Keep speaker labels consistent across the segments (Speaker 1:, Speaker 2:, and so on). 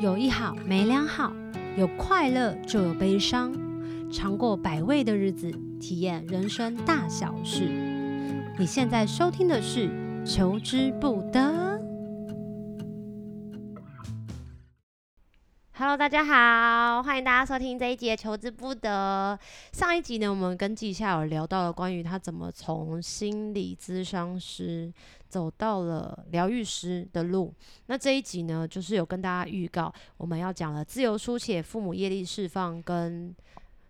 Speaker 1: 有一好没两好，有快乐就有悲伤，尝过百味的日子，体验人生大小事。你现在收听的是《求之不得》。Hello，大家好，欢迎大家收听这一集的《求之不得》。上一集呢，我们跟季夏有聊到了关于他怎么从心理咨商师走到了疗愈师的路。那这一集呢，就是有跟大家预告，我们要讲了自由书写、父母业力释放跟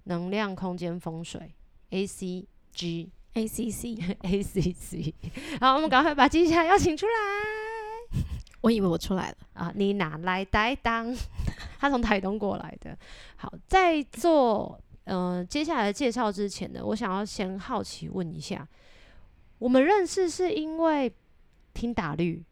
Speaker 1: 能量空间风水 A C G
Speaker 2: A C C
Speaker 1: A C C。好，我们赶快把接下来邀请出来。
Speaker 2: 我以为我出来了
Speaker 1: 啊，你哪来担当？他从台东过来的。好，在做呃接下来的介绍之前呢，我想要先好奇问一下，我们认识是因为听打绿？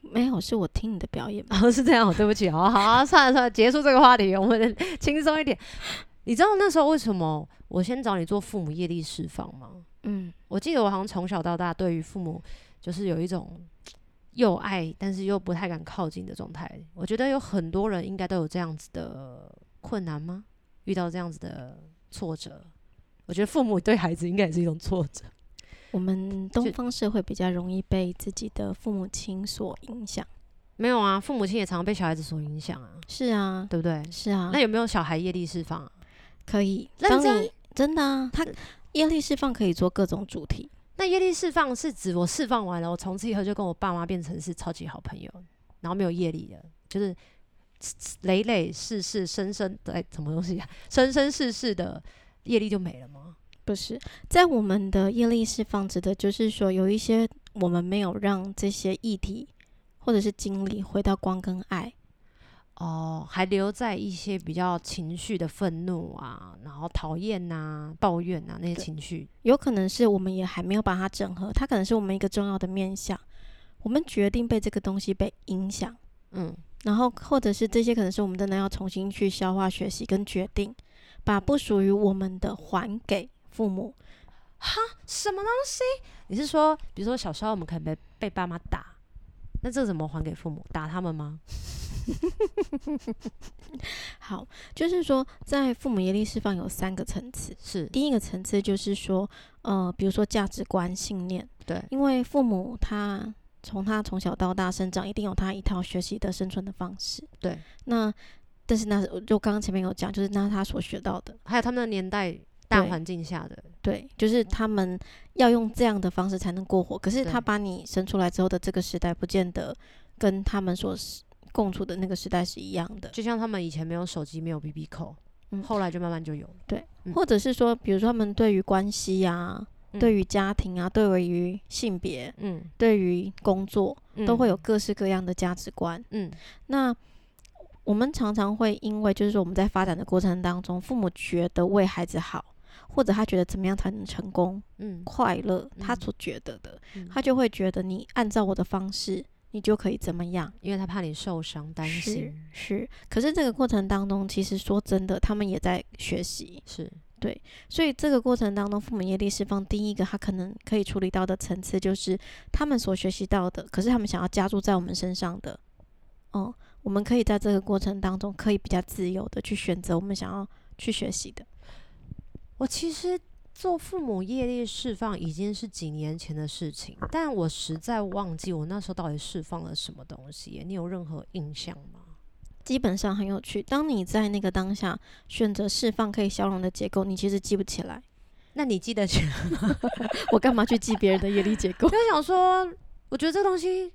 Speaker 2: 没有，是我听你的表演。
Speaker 1: 哦，是这样，对不起，好好，好，算了算了，结束这个话题，我们轻松一点。你知道那时候为什么我先找你做父母业力释放吗？嗯，我记得我好像从小到大对于父母就是有一种。又爱，但是又不太敢靠近的状态。我觉得有很多人应该都有这样子的困难吗？遇到这样子的挫折，我觉得父母对孩子应该也是一种挫折。
Speaker 2: 我们东方社会比较容易被自己的父母亲所影响。
Speaker 1: 没有啊，父母亲也常常被小孩子所影响啊。
Speaker 2: 是啊，
Speaker 1: 对不对？
Speaker 2: 是啊。
Speaker 1: 那有没有小孩业力释放啊？
Speaker 2: 可以，那你，真的啊。他业力释放可以做各种主题。
Speaker 1: 那业力释放是指我释放完了，我从此以后就跟我爸妈变成是超级好朋友，然后没有业力了，就是累累世世生生的哎，什么东西啊？生生世世的业力就没了吗？
Speaker 2: 不是，在我们的业力释放指的就是说，有一些我们没有让这些议题或者是经历回到光跟爱。
Speaker 1: 哦，还留在一些比较情绪的愤怒啊，然后讨厌呐、抱怨呐那些情绪，
Speaker 2: 有可能是我们也还没有把它整合，它可能是我们一个重要的面向，我们决定被这个东西被影响，嗯，然后或者是这些可能是我们真的要重新去消化、学习跟决定，把不属于我们的还给父母。
Speaker 1: 哈，什么东西？你是说，比如说小时候我们可能被被爸妈打，那这怎么还给父母？打他们吗？
Speaker 2: 好，就是说，在父母业力释放有三个层次。是第一个层次，就是说，呃，比如说价值观、信念。对，因为父母他从他从小到大生长，一定有他一套学习的生存的方式。对，那但是那就刚刚前面有讲，就是那他所学到的，
Speaker 1: 还有他们的年代大环境下的
Speaker 2: 对，对，就是他们要用这样的方式才能过活。可是他把你生出来之后的这个时代，不见得跟他们所共处的那个时代是一样的，
Speaker 1: 就像他们以前没有手机，没有 BB 扣，嗯，后来就慢慢就有了。
Speaker 2: 对，嗯、或者是说，比如说他们对于关系呀、对于家庭啊，对于性别，嗯，对于工作、嗯，都会有各式各样的价值观。嗯，那我们常常会因为，就是说我们在发展的过程当中，父母觉得为孩子好，或者他觉得怎么样才能成功，嗯，快乐，他所觉得的、嗯，他就会觉得你按照我的方式。你就可以怎么样？
Speaker 1: 因为他怕你受伤，担心
Speaker 2: 是，是。可是这个过程当中，其实说真的，他们也在学习，是对。所以这个过程当中，父母业力释放，第一个他可能可以处理到的层次，就是他们所学习到的，可是他们想要加注在我们身上的。哦，我们可以在这个过程当中，可以比较自由的去选择我们想要去学习的。
Speaker 1: 我其实。做父母业力释放已经是几年前的事情，但我实在忘记我那时候到底释放了什么东西。你有任何印象吗？
Speaker 2: 基本上很有趣。当你在那个当下选择释放可以消融的结构，你其实记不起来。
Speaker 1: 那你记得起来吗？
Speaker 2: 我干嘛去记别人的业力结构？
Speaker 1: 就想说，我觉得这东西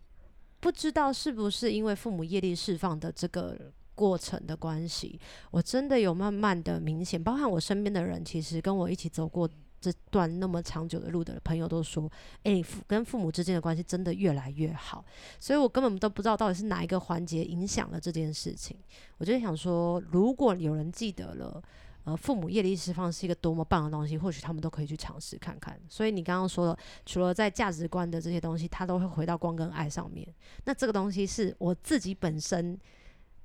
Speaker 1: 不知道是不是因为父母业力释放的这个。过程的关系，我真的有慢慢的明显，包含我身边的人，其实跟我一起走过这段那么长久的路的朋友都说，哎、欸，跟父母之间的关系真的越来越好，所以我根本都不知道到底是哪一个环节影响了这件事情。我就想说，如果有人记得了，呃，父母业力释放是一个多么棒的东西，或许他们都可以去尝试看看。所以你刚刚说的，除了在价值观的这些东西，它都会回到光跟爱上面。那这个东西是我自己本身。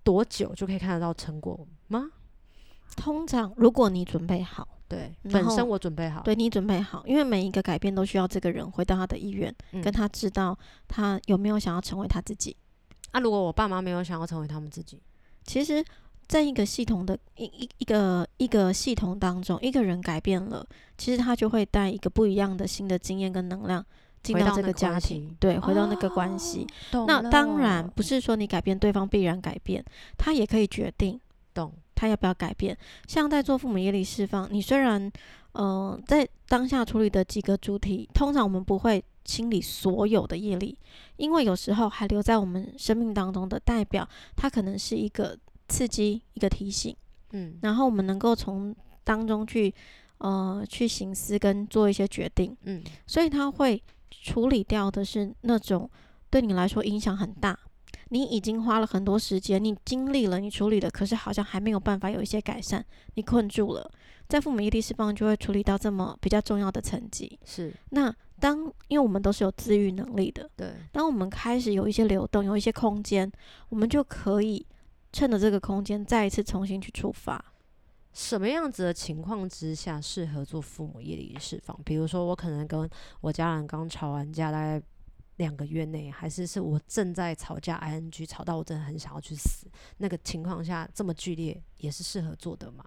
Speaker 1: 多久就可以看得到成果吗？
Speaker 2: 通常，如果你准备好，
Speaker 1: 对，本身我准备好，
Speaker 2: 对你准备好，因为每一个改变都需要这个人回到他的意愿，嗯，跟他知道他有没有想要成为他自己。
Speaker 1: 啊，如果我爸妈没有想要成为他们自己，
Speaker 2: 其实，在一个系统的一一一个一个系统当中，一个人改变了，其实他就会带一个不一样的新的经验跟能量进到这个家庭，对，回到那个关系。哦、那当然不是说你改变对方必然改变，他也可以决定，
Speaker 1: 懂
Speaker 2: 他要不要改变。像在做父母业力释放，你虽然嗯、呃，在当下处理的几个主体，通常我们不会清理所有的业力，因为有时候还留在我们生命当中的代表，它可能是一个刺激，一个提醒，嗯，然后我们能够从当中去呃去行思跟做一些决定，嗯，所以他会处理掉的是那种对你来说影响很大，你已经花了很多时间，你经历了，你处理了，可是好像还没有办法有一些改善，你困住了，在父母异地释放就会处理到这么比较重要的层级，
Speaker 1: 是
Speaker 2: 那。当因为我们都是有自愈能力的，
Speaker 1: 对。
Speaker 2: 当我们开始有一些流动，有一些空间，我们就可以趁着这个空间再一次重新去出发。
Speaker 1: 什么样子的情况之下适合做父母业力释放？比如说，我可能跟我家人刚吵完架，大概两个月内，还是是我正在吵架，ing 吵到我真的很想要去死，那个情况下这么剧烈，也是适合做的吗？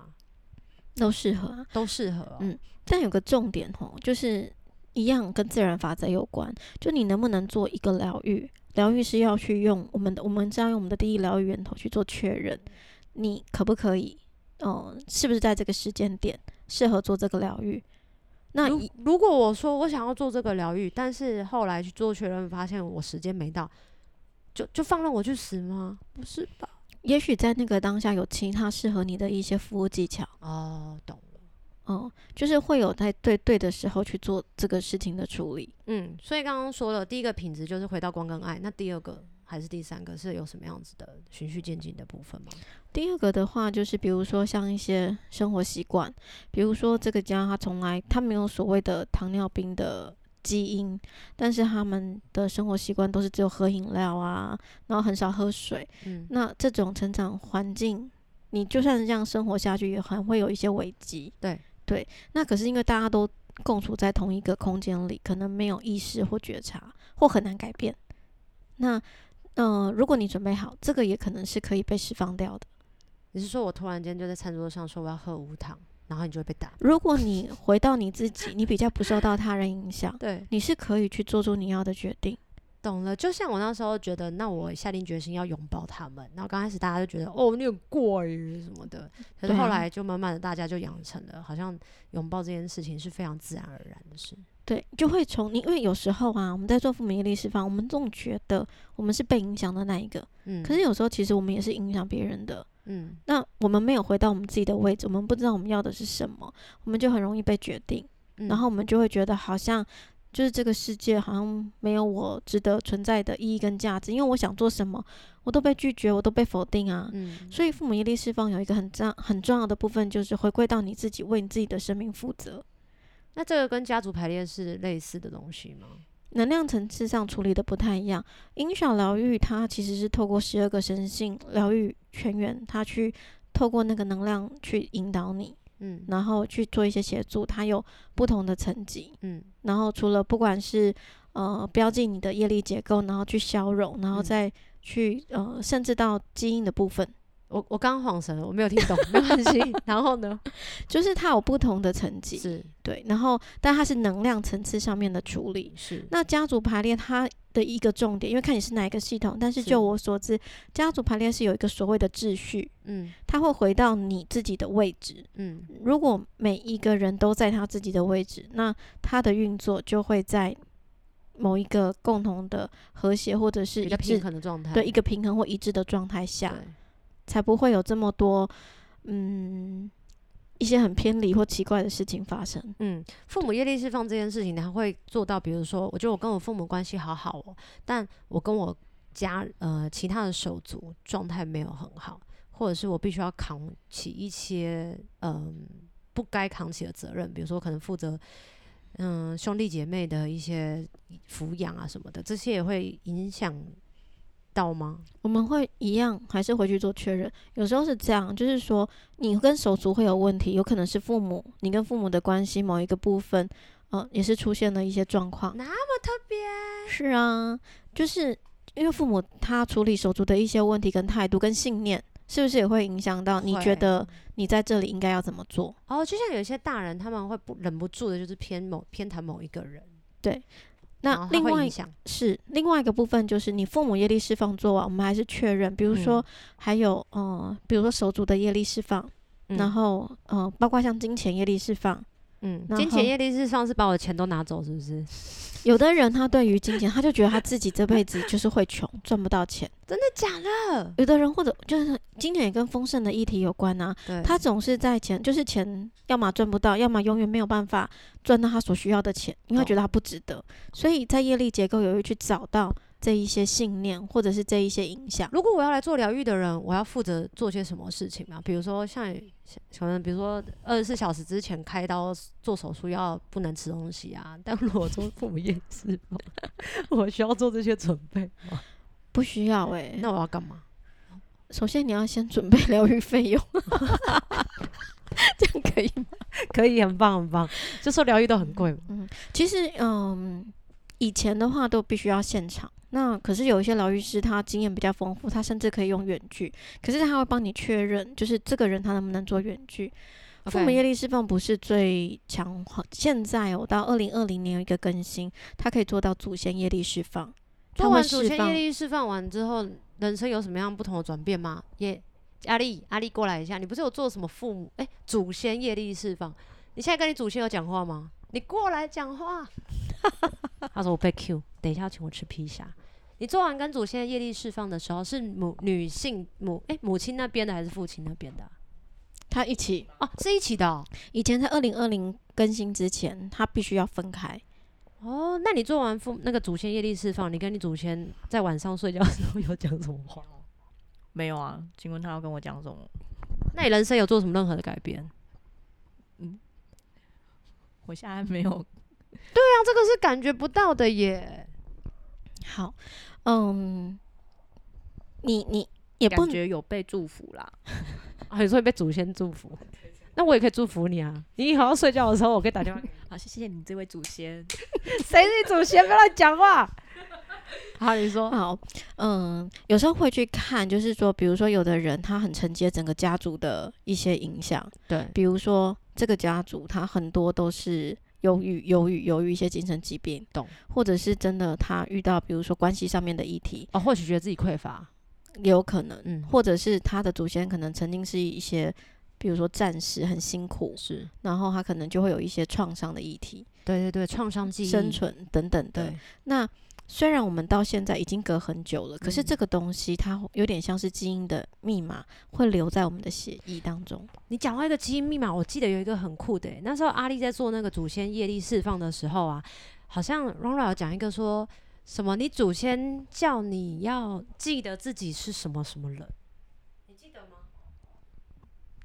Speaker 2: 都适合啊，
Speaker 1: 都适合哦。
Speaker 2: 嗯，但有个重点哦，就是。一样跟自然法则有关，就你能不能做一个疗愈？疗愈是要去用我们的，我们是要用我们的第一疗愈源头去做确认，你可不可以？嗯、呃，是不是在这个时间点适合做这个疗愈？那
Speaker 1: 如，如果我说我想要做这个疗愈，但是后来去做确认，发现我时间没到，就就放任我去死吗？不是吧？
Speaker 2: 也许在那个当下有其他适合你的一些服务技巧。
Speaker 1: 哦，懂了。
Speaker 2: 哦，就是会有在对对的时候去做这个事情的处理。
Speaker 1: 嗯，所以刚刚说了，第一个品质就是回到光跟爱。那第二个还是第三个是有什么样子的循序渐进的部分吗？
Speaker 2: 第二个的话，就是比如说像一些生活习惯，比如说这个家他从来他没有所谓的糖尿病的基因，但是他们的生活习惯都是只有喝饮料啊，然后很少喝水。嗯，那这种成长环境，你就算是这样生活下去，也很会有一些危机。
Speaker 1: 对。
Speaker 2: 对，那可是因为大家都共处在同一个空间里，可能没有意识或觉察，或很难改变。那，嗯、呃，如果你准备好，这个也可能是可以被释放掉的。
Speaker 1: 你是说我突然间就在餐桌上说我要喝无糖，然后你就会被打？
Speaker 2: 如果你回到你自己，你比较不受到他人影响，
Speaker 1: 对，
Speaker 2: 你是可以去做出你要的决定。
Speaker 1: 懂了，就像我那时候觉得，那我下定决心要拥抱他们。然后刚开始大家就觉得，哦，你很怪什么的。可是后来就慢慢的，大家就养成了，好像拥抱这件事情是非常自然而然的事。
Speaker 2: 对，就会从你，因为有时候啊，我们在做父母业力释放，我们总觉得我们是被影响的那一个。嗯。可是有时候其实我们也是影响别人的。嗯。那我们没有回到我们自己的位置，我们不知道我们要的是什么，我们就很容易被决定。嗯。然后我们就会觉得好像。就是这个世界好像没有我值得存在的意义跟价值，因为我想做什么，我都被拒绝，我都被否定啊。嗯。所以父母业力释放有一个很重很重要的部分，就是回归到你自己，为你自己的生命负责。
Speaker 1: 那这个跟家族排列是类似的东西吗？
Speaker 2: 能量层次上处理的不太一样。音响疗愈它其实是透过十二个神性疗愈全员，它去透过那个能量去引导你。嗯，然后去做一些协助，它有不同的层级。嗯，然后除了不管是呃标记你的业力结构，然后去消融，然后再去呃甚至到基因的部分。
Speaker 1: 我我刚刚恍神了，我没有听懂，没关系。然后呢，
Speaker 2: 就是它有不同的层级，
Speaker 1: 是
Speaker 2: 对。然后，但它是能量层次上面的处理。
Speaker 1: 是。
Speaker 2: 那家族排列它的一个重点，因为看你是哪一个系统，但是就我所知，家族排列是有一个所谓的秩序。嗯。它会回到你自己的位置。嗯。如果每一个人都在他自己的位置，那它的运作就会在某一个共同的和谐或者是一个
Speaker 1: 平衡的状态，
Speaker 2: 对一个平衡或一致的状态下。才不会有这么多，嗯，一些很偏离或奇怪的事情发生。
Speaker 1: 嗯，父母业力释放这件事情，他会做到？比如说，我觉得我跟我父母关系好好哦，但我跟我家呃其他的手足状态没有很好，或者是我必须要扛起一些嗯、呃、不该扛起的责任，比如说可能负责嗯、呃、兄弟姐妹的一些抚养啊什么的，这些也会影响。到吗？
Speaker 2: 我们会一样，还是回去做确认。有时候是这样，就是说你跟手足会有问题，有可能是父母，你跟父母的关系某一个部分，呃，也是出现了一些状况。
Speaker 1: 那么特别？
Speaker 2: 是啊，就是因为父母他处理手足的一些问题跟态度跟信念，是不是也会影响到你觉得你在这里应该要怎么做？
Speaker 1: 哦，就像有些大人他们会不忍不住的，就是偏某偏袒某一个人。
Speaker 2: 对，那另外是另外一个部分，就是你父母业力释放做完，我们还是确认，比如说还有嗯、呃，比如说手足的业力释放，嗯、然后嗯、呃，包括像金钱业力释放。
Speaker 1: 嗯，金钱业力是上次把我的钱都拿走，是不是？
Speaker 2: 有的人他对于金钱，他就觉得他自己这辈子就是会穷，赚不到钱。
Speaker 1: 真的假的？
Speaker 2: 有的人或者就是金钱也跟丰盛的议题有关啊。对，他总是在钱，就是钱，要么赚不到，要么永远没有办法赚到他所需要的钱，因为他觉得他不值得。所以在业力结构有去找到。这一些信念，或者是这一些影响。
Speaker 1: 如果我要来做疗愈的人，我要负责做些什么事情吗？比如说像，像可能比如说二十四小时之前开刀做手术要不能吃东西啊。但如果做父母业是 我需要做这些准备吗？
Speaker 2: 不需要诶、欸。
Speaker 1: 那我要干嘛？
Speaker 2: 首先你要先准备疗愈费用，这样可以吗？
Speaker 1: 可以，很棒很棒。就说疗愈都很贵嘛。
Speaker 2: 嗯，其实嗯，以前的话都必须要现场。那可是有一些疗愈师，他经验比较丰富，他甚至可以用远距，可是他会帮你确认，就是这个人他能不能做远距。父母业力释放不是最强化，现在我、喔、到二零二零年有一个更新，他可以做到祖先业力释放。
Speaker 1: 做完祖先业力释放完之后，人生有什么样不同的转变吗？耶，阿丽，阿丽过来一下，你不是有做什么父母哎、欸、祖先业力释放？你现在跟你祖先有讲话吗？你过来讲话。他说我被 Q，等一下请我吃披萨。你做完跟祖先的业力释放的时候，是母女性母诶、欸，母亲那边的还是父亲那边的、啊？
Speaker 2: 他一起
Speaker 1: 哦，是一起的、哦。
Speaker 2: 以前在二零二零更新之前，他必须要分开。
Speaker 1: 哦，那你做完父那个祖先业力释放，你跟你祖先在晚上睡觉的时候有讲什么话？
Speaker 3: 没有啊，请问他要跟我讲什么？
Speaker 1: 那你人生有做什么任何的改变？
Speaker 3: 嗯，我现在没有。
Speaker 1: 对啊，这个是感觉不到的耶。
Speaker 2: 好。嗯，你你也不
Speaker 3: 感觉有被祝福啦，
Speaker 1: 啊，你说被祖先祝福，那我也可以祝福你啊！你以后要睡觉的时候，我可以打电话。
Speaker 3: 好，谢谢你这位祖先。
Speaker 1: 谁是你祖先？不要乱讲话。好，你说。
Speaker 2: 好，嗯，有时候会去看，就是说，比如说，有的人他很承接整个家族的一些影响，
Speaker 1: 对，
Speaker 2: 比如说这个家族他很多都是。忧郁、忧郁、忧郁一些精神疾病，
Speaker 1: 懂？
Speaker 2: 或者是真的他遇到，比如说关系上面的议题，
Speaker 1: 哦，或许觉得自己匮乏，
Speaker 2: 也有可能，嗯，或者是他的祖先可能曾经是一些，比如说战士，很辛苦，
Speaker 1: 是，
Speaker 2: 然后他可能就会有一些创伤的议题，
Speaker 1: 对对对，创伤记忆、
Speaker 2: 生存等等的，那。虽然我们到现在已经隔很久了，可是这个东西它有点像是基因的密码，会留在我们的血液当中。
Speaker 1: 你讲到一个基因密码，我记得有一个很酷的，那时候阿丽在做那个祖先业力释放的时候啊，好像 Ronra 讲一个说什么，你祖先叫你要记得自己是什么什么人，你记得吗？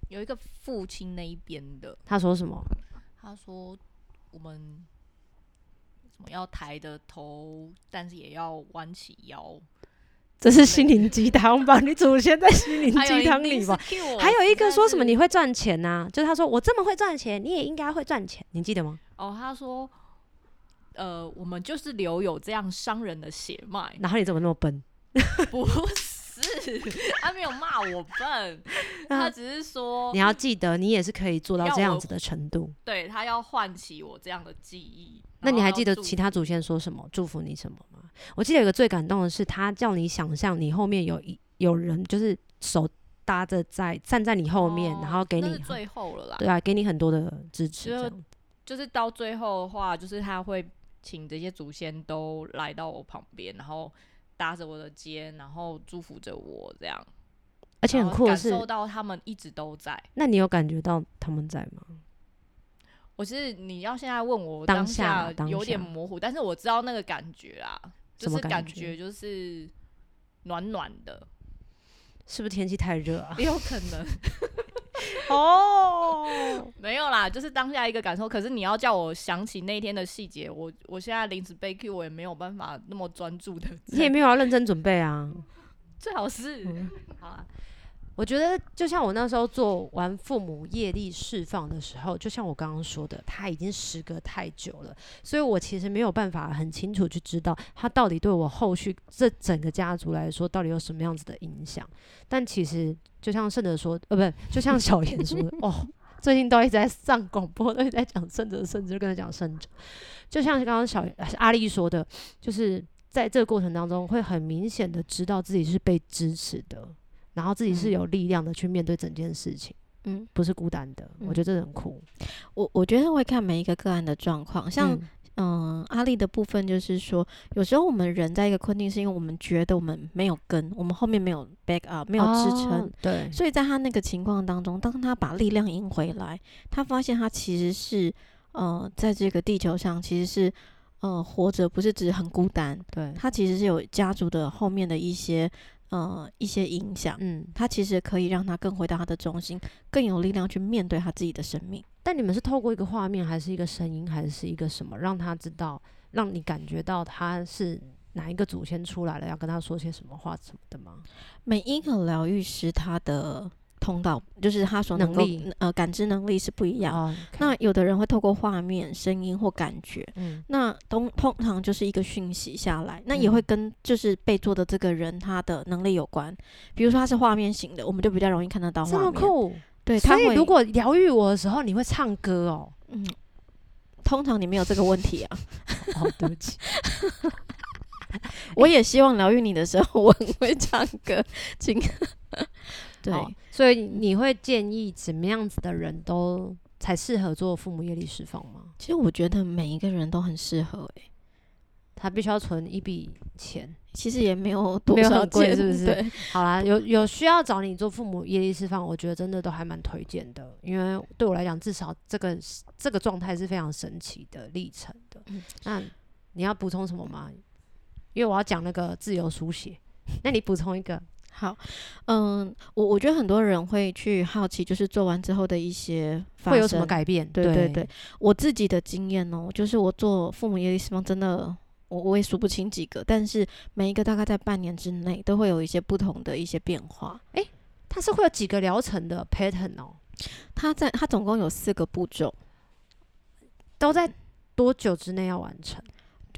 Speaker 3: 有一个父亲那一边的，
Speaker 1: 他说什么？
Speaker 3: 他说我们。什么要抬的头，但是也要弯起腰，
Speaker 1: 这是心灵鸡汤吧？你祖先在心灵鸡汤里吧？还有一个说什么你会赚钱呐、啊？就是他说我这么会赚钱，你也应该会赚钱，你记得吗？
Speaker 3: 哦，他说，呃，我们就是留有这样商人的血脉。
Speaker 1: 然后你怎么那么笨？
Speaker 3: 不是，他没有骂我笨，他只是说
Speaker 1: 你要记得，你也是可以做到这样子的程度。
Speaker 3: 对，他要唤起我这样的记忆。
Speaker 1: 那你还记得其他祖先说什么祝福你什么吗？我记得有个最感动的是，他叫你想象你后面有一有人，就是手搭着在站在你后面，哦、然后给你
Speaker 3: 最后了啦。
Speaker 1: 对啊，给你很多的支持。
Speaker 3: 就，就是到最后的话，就是他会请这些祖先都来到我旁边，然后搭着我的肩，然后祝福着我这样。
Speaker 1: 而且很酷的是，
Speaker 3: 感受到他们一直都在。
Speaker 1: 那你有感觉到他们在吗？
Speaker 3: 我是你要现在问我当下有点模糊，但是我知道那个感觉啊，就是感觉就是暖暖的，
Speaker 1: 是不是天气太热啊？
Speaker 3: 也有可能
Speaker 1: 哦，
Speaker 3: 没有啦，就是当下一个感受。可是你要叫我想起那天的细节，我我现在临时被 Q，我也没有办法那么专注的。
Speaker 1: 你也没有要认真准备啊，
Speaker 3: 最好是、
Speaker 1: 嗯、好啊。我觉得就像我那时候做完父母业力释放的时候，就像我刚刚说的，他已经时隔太久了，所以我其实没有办法很清楚去知道他到底对我后续这整个家族来说到底有什么样子的影响。但其实就像圣哲说，呃，不，就像小妍说的，哦，最近都一直在上广播，都一直在讲圣哲，圣哲就跟他讲圣哲。就像刚刚小阿丽说的，就是在这个过程当中，会很明显的知道自己是被支持的。然后自己是有力量的去面对整件事情，嗯，不是孤单的，嗯、我觉得这很酷。
Speaker 2: 我我觉得会看每一个个案的状况，像嗯、呃、阿丽的部分就是说，有时候我们人在一个困境，是因为我们觉得我们没有根，我们后面没有 back up，没有支撑，哦、
Speaker 1: 对，
Speaker 2: 所以在他那个情况当中，当他把力量赢回来，他发现他其实是呃在这个地球上其实是呃活着，不是只是很孤单，
Speaker 1: 对，
Speaker 2: 他其实是有家族的后面的一些。呃，一些影响，嗯，他其实可以让他更回到他的中心，更有力量去面对他自己的生命。
Speaker 1: 但你们是透过一个画面，还是一个声音，还是一个什么，让他知道，让你感觉到他是哪一个祖先出来了，要跟他说些什么话什么的吗？
Speaker 2: 每一个疗愈师他的。通道就是他所能力呃感知能力是不一样。Oh, okay. 那有的人会透过画面、声音或感觉，嗯，那通通常就是一个讯息下来，那也会跟就是被做的这个人他的能力有关。比如说他是画面型的，我们就比较容易看得到画面。
Speaker 1: 这么酷，
Speaker 2: 对。
Speaker 1: 所以如果疗愈我的时候，你会唱歌哦？
Speaker 2: 嗯，通常你没有这个问题啊。
Speaker 1: 哦，对不起。
Speaker 2: 我也希望疗愈你的时候，我很会唱歌，请。对、哦，
Speaker 1: 所以你会建议怎么样子的人都才适合做父母业力释放吗？
Speaker 2: 其实我觉得每一个人都很适合诶、欸，
Speaker 1: 他必须要存一笔钱，
Speaker 2: 其实也没有多少贵，
Speaker 1: 是不是？
Speaker 2: 对，
Speaker 1: 好啦，有有需要找你做父母业力释放，我觉得真的都还蛮推荐的，因为对我来讲，至少这个这个状态是非常神奇的历程的。嗯，那你要补充什么吗？因为我要讲那个自由书写，那你补充一个。
Speaker 2: 好，嗯，我我觉得很多人会去好奇，就是做完之后的一些
Speaker 1: 会有什么改变？
Speaker 2: 对对对，我自己的经验哦，就是我做父母业力释放，真的我我也数不清几个，但是每一个大概在半年之内都会有一些不同的一些变化。
Speaker 1: 诶，它是会有几个疗程的 pattern 哦？
Speaker 2: 它在它总共有四个步骤，
Speaker 1: 都在多久之内要完成？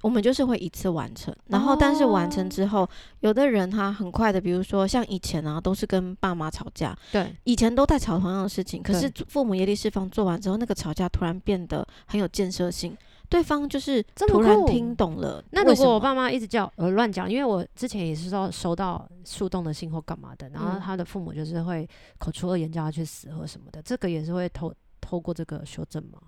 Speaker 2: 我们就是会一次完成，然后但是完成之后，哦、有的人他很快的，比如说像以前啊，都是跟爸妈吵架，
Speaker 1: 对，
Speaker 2: 以前都在吵同样的事情，可是父母业力释放做完之后，那个吵架突然变得很有建设性，对方就是突然听懂了。
Speaker 1: 那如果我爸妈一直叫呃乱讲，因为我之前也是说收到树洞的信或干嘛的，然后他的父母就是会口出恶言叫他去死或什么的，这个也是会透透过这个修正吗？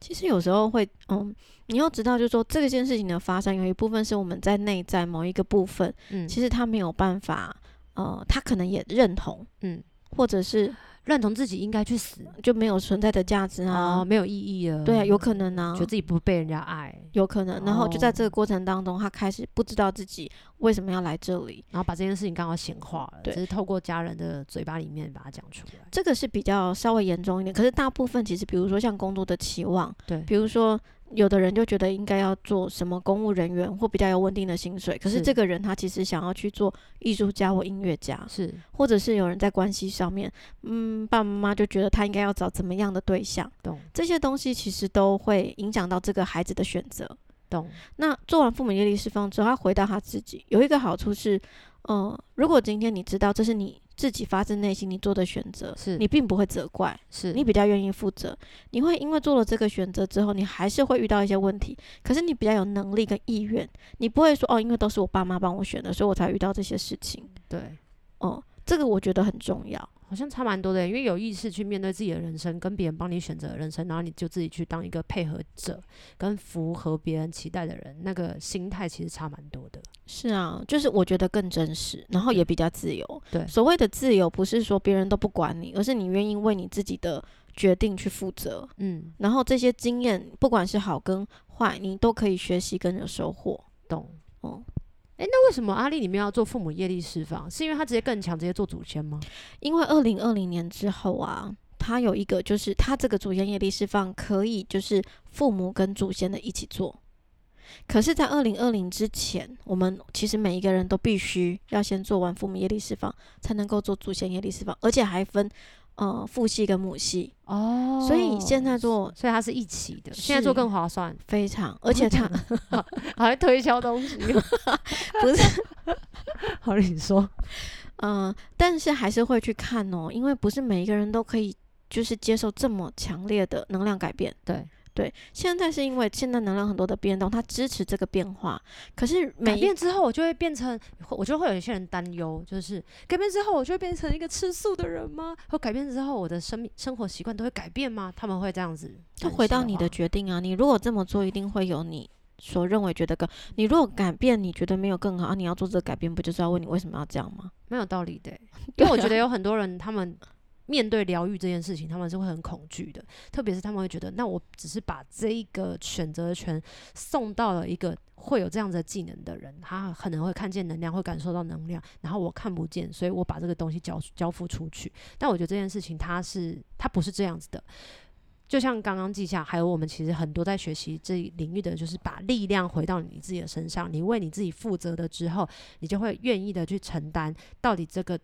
Speaker 2: 其实有时候会，嗯，你要知道，就是说这件事情的发生，有一部分是我们在内在某一个部分，嗯，其实他没有办法，呃，他可能也认同，嗯，或者是。
Speaker 1: 认同自己应该去死，
Speaker 2: 就没有存在的价值啊，
Speaker 1: 哦，没有意义了。
Speaker 2: 对啊，有可能啊，
Speaker 1: 觉得自己不被人家爱，
Speaker 2: 有可能。然后就在这个过程当中，他开始不知道自己为什么要来这里，
Speaker 1: 然后把这件事情刚好显化了，对，只是透过家人的嘴巴里面把它讲出来。
Speaker 2: 这个是比较稍微严重一点，可是大部分其实，比如说像工作的期望，
Speaker 1: 对，
Speaker 2: 比如说。有的人就觉得应该要做什么公务人员或比较有稳定的薪水，可是这个人他其实想要去做艺术家或音乐家，
Speaker 1: 是，
Speaker 2: 或者是有人在关系上面，嗯，爸爸妈妈就觉得他应该要找怎么样的对象，
Speaker 1: 懂？
Speaker 2: 这些东西其实都会影响到这个孩子的选择，
Speaker 1: 懂？
Speaker 2: 那做完父母业力释放之后，他回到他自己，有一个好处是，嗯、呃，如果今天你知道这是你。自己发自内心你做的选择，
Speaker 1: 是
Speaker 2: 你并不会责怪，
Speaker 1: 是
Speaker 2: 你比较愿意负责。你会因为做了这个选择之后，你还是会遇到一些问题，可是你比较有能力跟意愿，你不会说哦，因为都是我爸妈帮我选的，所以我才遇到这些事情。
Speaker 1: 对，
Speaker 2: 哦，这个我觉得很重要。
Speaker 1: 好像差蛮多的，因为有意识去面对自己的人生，跟别人帮你选择的人生，然后你就自己去当一个配合者，跟符合别人期待的人，那个心态其实差蛮多的。
Speaker 2: 是啊，就是我觉得更真实，然后也比较自由。
Speaker 1: 对，
Speaker 2: 所谓的自由，不是说别人都不管你，而是你愿意为你自己的决定去负责。嗯，然后这些经验，不管是好跟坏，你都可以学习跟有收获。
Speaker 1: 懂？哦。诶，那为什么阿丽你们要做父母业力释放？是因为他直接更强，直接做祖先吗？
Speaker 2: 因为二零二零年之后啊，他有一个就是他这个祖先业力释放可以就是父母跟祖先的一起做，可是，在二零二零之前，我们其实每一个人都必须要先做完父母业力释放，才能够做祖先业力释放，而且还分呃父系跟母系
Speaker 1: 哦。
Speaker 2: 所以现在做，
Speaker 1: 所以它是一起的，现在做更划算，
Speaker 2: 非常，而且它
Speaker 1: 还推销东西，
Speaker 2: 不是？
Speaker 1: 好，你说，
Speaker 2: 嗯、呃，但是还是会去看哦，因为不是每一个人都可以就是接受这么强烈的能量改变，
Speaker 1: 对。
Speaker 2: 对，现在是因为现在能量很多的变动，它支持这个变化。可是
Speaker 1: 改变之后，我就会变成，我就会有一些人担忧，就是改变之后，我就会变成一个吃素的人吗？或改变之后，我的生命生活习惯都会改变吗？他们会这样子？
Speaker 2: 就回到你的决定啊！你如果这么做，一定会有你所认为觉得更。你如果改变，你觉得没有更好，啊、你要做这个改变，不就是要问你为什么要这样吗？
Speaker 1: 没有道理的，因为我觉得有很多人他们。面对疗愈这件事情，他们是会很恐惧的，特别是他们会觉得，那我只是把这一个选择权送到了一个会有这样子的技能的人，他可能会看见能量，会感受到能量，然后我看不见，所以我把这个东西交交付出去。但我觉得这件事情，它是它不是这样子的。就像刚刚记下，还有我们其实很多在学习这一领域的，就是把力量回到你自己的身上，你为你自己负责的之后，你就会愿意的去承担到底这个。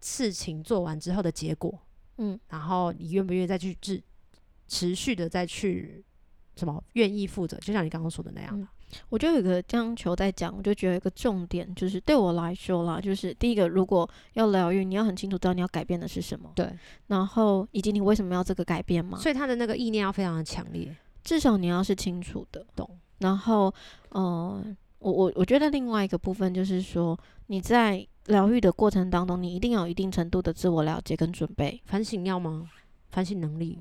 Speaker 1: 事情做完之后的结果，嗯，然后你愿不愿意再去持持续的再去什么愿意负责？就像你刚刚说的那样，嗯，
Speaker 2: 我觉得有个这样球在讲，我就觉得一个重点就是对我来说啦，就是第一个，如果要疗愈，你要很清楚知道你要改变的是什么，
Speaker 1: 对，
Speaker 2: 然后以及你为什么要这个改变嘛，
Speaker 1: 所以他的那个意念要非常的强烈，
Speaker 2: 至少你要是清楚的，
Speaker 1: 懂。
Speaker 2: 然后，嗯、呃，我我我觉得另外一个部分就是说你在。疗愈的过程当中，你一定要有一定程度的自我了解跟准备。
Speaker 1: 反省要吗？反省能力、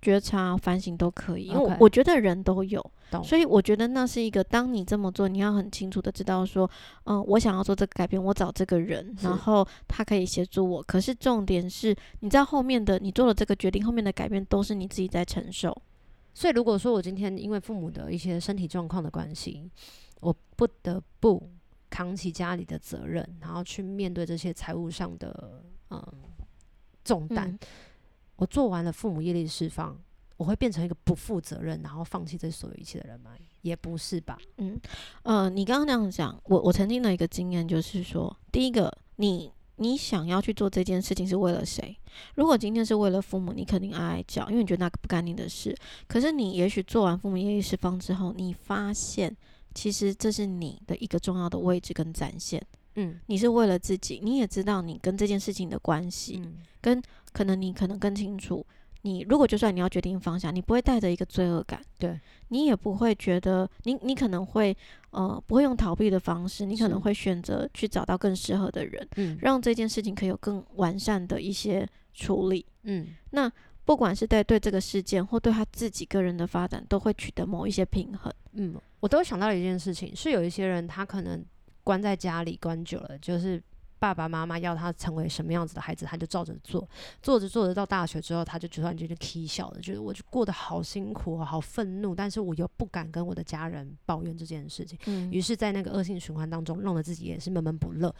Speaker 2: 觉察、反省都可以，因为我觉得人都有.所以我觉得那是一个，当你这么做，你要很清楚的知道说，嗯，我想要做这个改变，我找这个人，然后他可以协助我。可是重点是，你在后面的，你做了这个决定，后面的改变都是你自己在承受。
Speaker 1: 所以如果说我今天因为父母的一些身体状况的关系，我不得不。扛起家里的责任，然后去面对这些财务上的嗯重担。嗯、我做完了父母业力释放，我会变成一个不负责任，然后放弃这所有一切的人吗？也不是吧。
Speaker 2: 嗯呃，你刚刚那样讲，我我曾经的一个经验就是说，第一个，你你想要去做这件事情是为了谁？如果今天是为了父母，你肯定哀哀叫，因为你觉得那个不干你的事。可是你也许做完父母业力释放之后，你发现。其实这是你的一个重要的位置跟展现，嗯，你是为了自己，你也知道你跟这件事情的关系，嗯，跟可能你可能更清楚，你如果就算你要决定方向，你不会带着一个罪恶感，
Speaker 1: 对，
Speaker 2: 你也不会觉得你你可能会呃不会用逃避的方式，你可能会选择去找到更适合的人，嗯，让这件事情可以有更完善的一些处理，嗯，那不管是在对这个事件或对他自己个人的发展，都会取得某一些平衡，
Speaker 1: 嗯。我都想到一件事情，是有一些人他可能关在家里关久了，就是爸爸妈妈要他成为什么样子的孩子，他就照着做，做着做着到大学之后，他就突然间就啼笑了，觉得我就过得好辛苦，好愤怒，但是我又不敢跟我的家人抱怨这件事情，于、嗯、是，在那个恶性循环当中，弄得自己也是闷闷不乐。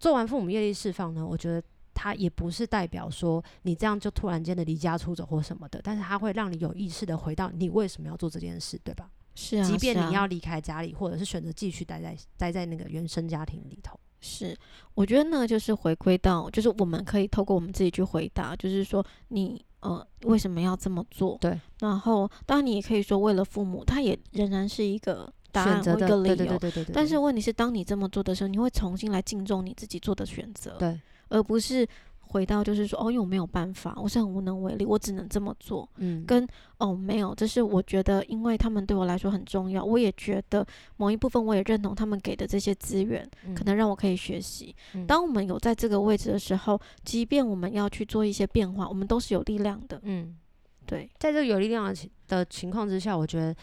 Speaker 1: 做完父母业力释放呢，我觉得他也不是代表说你这样就突然间的离家出走或什么的，但是他会让你有意识的回到你为什么要做这件事，对吧？
Speaker 2: 是啊，
Speaker 1: 即便你要离开家里，或者是选择继续待在待在那个原生家庭里头，
Speaker 2: 是，我觉得那个就是回归到，就是我们可以透过我们自己去回答，就是说你呃为什么要这么做？
Speaker 1: 对，
Speaker 2: 然后当然你也可以说为了父母，他也仍然是一个答案，一个理由，
Speaker 1: 对对对对对对。
Speaker 2: 但是问题是，当你这么做的时候，你会重新来敬重你自己做的选择，
Speaker 1: 对，
Speaker 2: 而不是。回到就是说，哦，因为我没有办法，我是很无能为力，我只能这么做。嗯，跟哦，没有，这是我觉得，因为他们对我来说很重要，我也觉得某一部分我也认同他们给的这些资源，嗯，可能让我可以学习。嗯，当我们有在这个位置的时候，即便我们要去做一些变化，我们都是有力量的。嗯，对，
Speaker 1: 在这个有力量的情的情况之下，我觉得。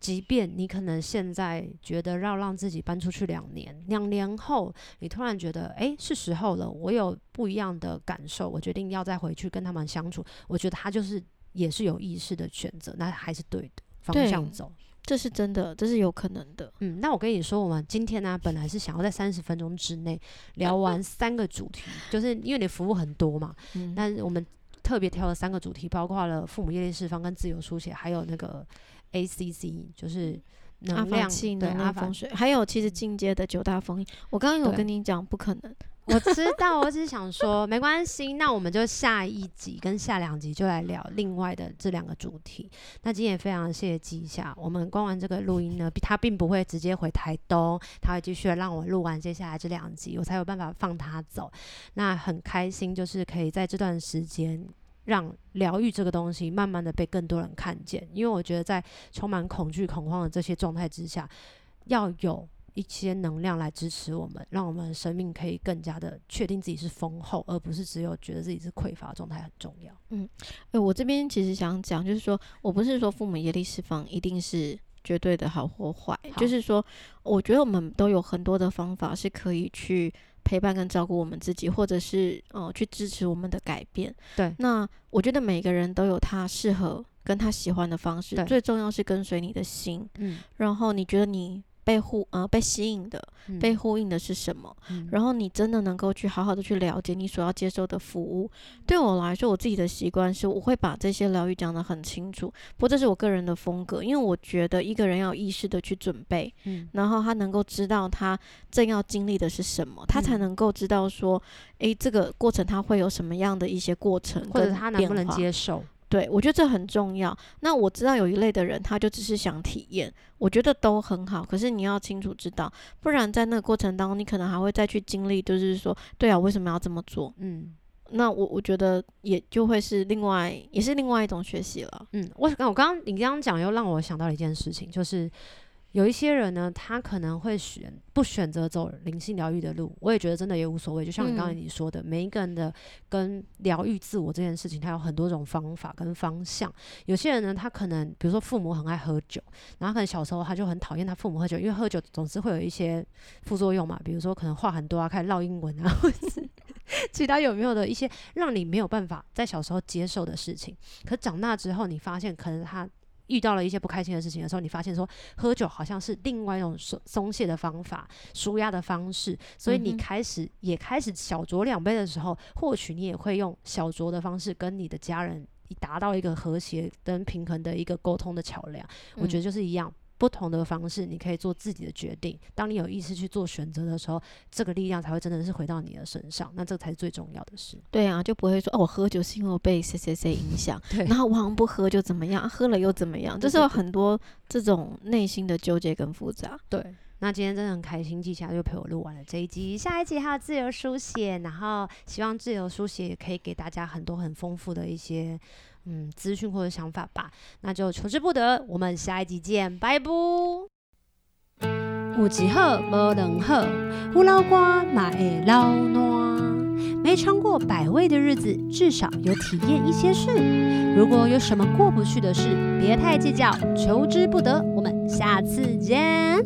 Speaker 1: 即便你可能现在觉得要让自己搬出去两年，两年后你突然觉得，诶，是时候了，我有不一样的感受，我决定要再回去跟他们相处。我觉得他就是也是有意识的选择，那还是对的方向走，
Speaker 2: 这是真的，这是有可能的。
Speaker 1: 嗯，那我跟你说，我们今天呢、啊，本来是想要在三十分钟之内 聊完三个主题，就是因为你服务很多嘛，嗯，但是我们特别挑了三个主题，包括了父母业力释放跟自由书写，还有那个。A C C 就是能量
Speaker 2: 气、能量风水，还有其实进阶的九大封印。我刚刚有跟你讲，不可能。
Speaker 1: 我知道，我只是想说，没关系，那我们就下一集跟下两集就来聊另外的这两个主题。那今天也非常谢谢季夏，我们关完这个录音呢，他并不会直接回台东，他会继续让我录完接下来这两集，我才有办法放他走。那很开心，就是可以在这段时间让疗愈这个东西慢慢的被更多人看见，因为我觉得在充满恐惧、恐慌的这些状态之下，要有。一些能量来支持我们，让我们的生命可以更加的确定自己是丰厚，而不是只有觉得自己是匮乏状态很重要。
Speaker 2: 嗯，欸、我这边其实想讲，就是说我不是说父母业力释放一定是绝对的好或坏，就是说，我觉得我们都有很多的方法是可以去陪伴跟照顾我们自己，或者是哦、呃、去支持我们的改变。
Speaker 1: 对，
Speaker 2: 那我觉得每个人都有他适合跟他喜欢的方式，最重要是跟随你的心。嗯，然后你觉得你。被呼呃被吸引的，嗯、被呼应的是什么？嗯、然后你真的能够去好好的去了解你所要接受的服务。对我来说，我自己的习惯是，我会把这些疗愈讲得很清楚。不过这是我个人的风格，因为我觉得一个人要有意识的去准备，嗯、然后他能够知道他正要经历的是什么，他才能够知道说，诶，这个过程他会有什么样的一些过程，
Speaker 1: 或者他能不能接受。
Speaker 2: 对，我觉得这很重要。那我知道有一类的人，他就只是想体验，我觉得都很好。可是你要清楚知道，不然在那个过程当中，你可能还会再去经历，就是说，对啊，为什么要这么做？嗯，那我我觉得也就会是另外，也是另外一种学习了。
Speaker 1: 嗯，我我刚刚你刚刚讲又让我想到了一件事情，就是。有一些人呢，他可能会选不选择走灵性疗愈的路，我也觉得真的也无所谓。就像你刚才你说的，嗯、每一个人的跟疗愈自我这件事情，他有很多种方法跟方向。有些人呢，他可能比如说父母很爱喝酒，然后可能小时候他就很讨厌他父母喝酒，因为喝酒总是会有一些副作用嘛，比如说可能话很多啊，开始唠英文啊，或者是 其他有没有的一些让你没有办法在小时候接受的事情。可长大之后，你发现可能他。遇到了一些不开心的事情的时候，你发现说喝酒好像是另外一种松松懈的方法、舒压的方式，所以你开始也开始小酌两杯的时候，或许你也会用小酌的方式跟你的家人达到一个和谐跟平衡的一个沟通的桥梁。我觉得就是一样。不同的方式，你可以做自己的决定。当你有意识去做选择的时候，这个力量才会真的是回到你的身上。那这才是最重要的事。
Speaker 2: 对啊，就不会说哦，我喝酒是因为我被谁谁谁影
Speaker 1: 响，
Speaker 2: 然后我好像不喝就怎么样，喝了又怎么样，就是有很多这种内心的纠结跟复杂。
Speaker 1: 对，那今天真的很开心，季夏就陪我录完了这一集，下一集还有自由书写，然后希望自由书写也可以给大家很多很丰富的一些。嗯，资讯或者想法吧，那就求之不得。我们下一集见，拜拜。有一好无两好，有老瓜嘛会老烂。没尝过百味的日子，至少有体验一些事。如果有什么过不去的事，别太计较，求之不得。我们下次见。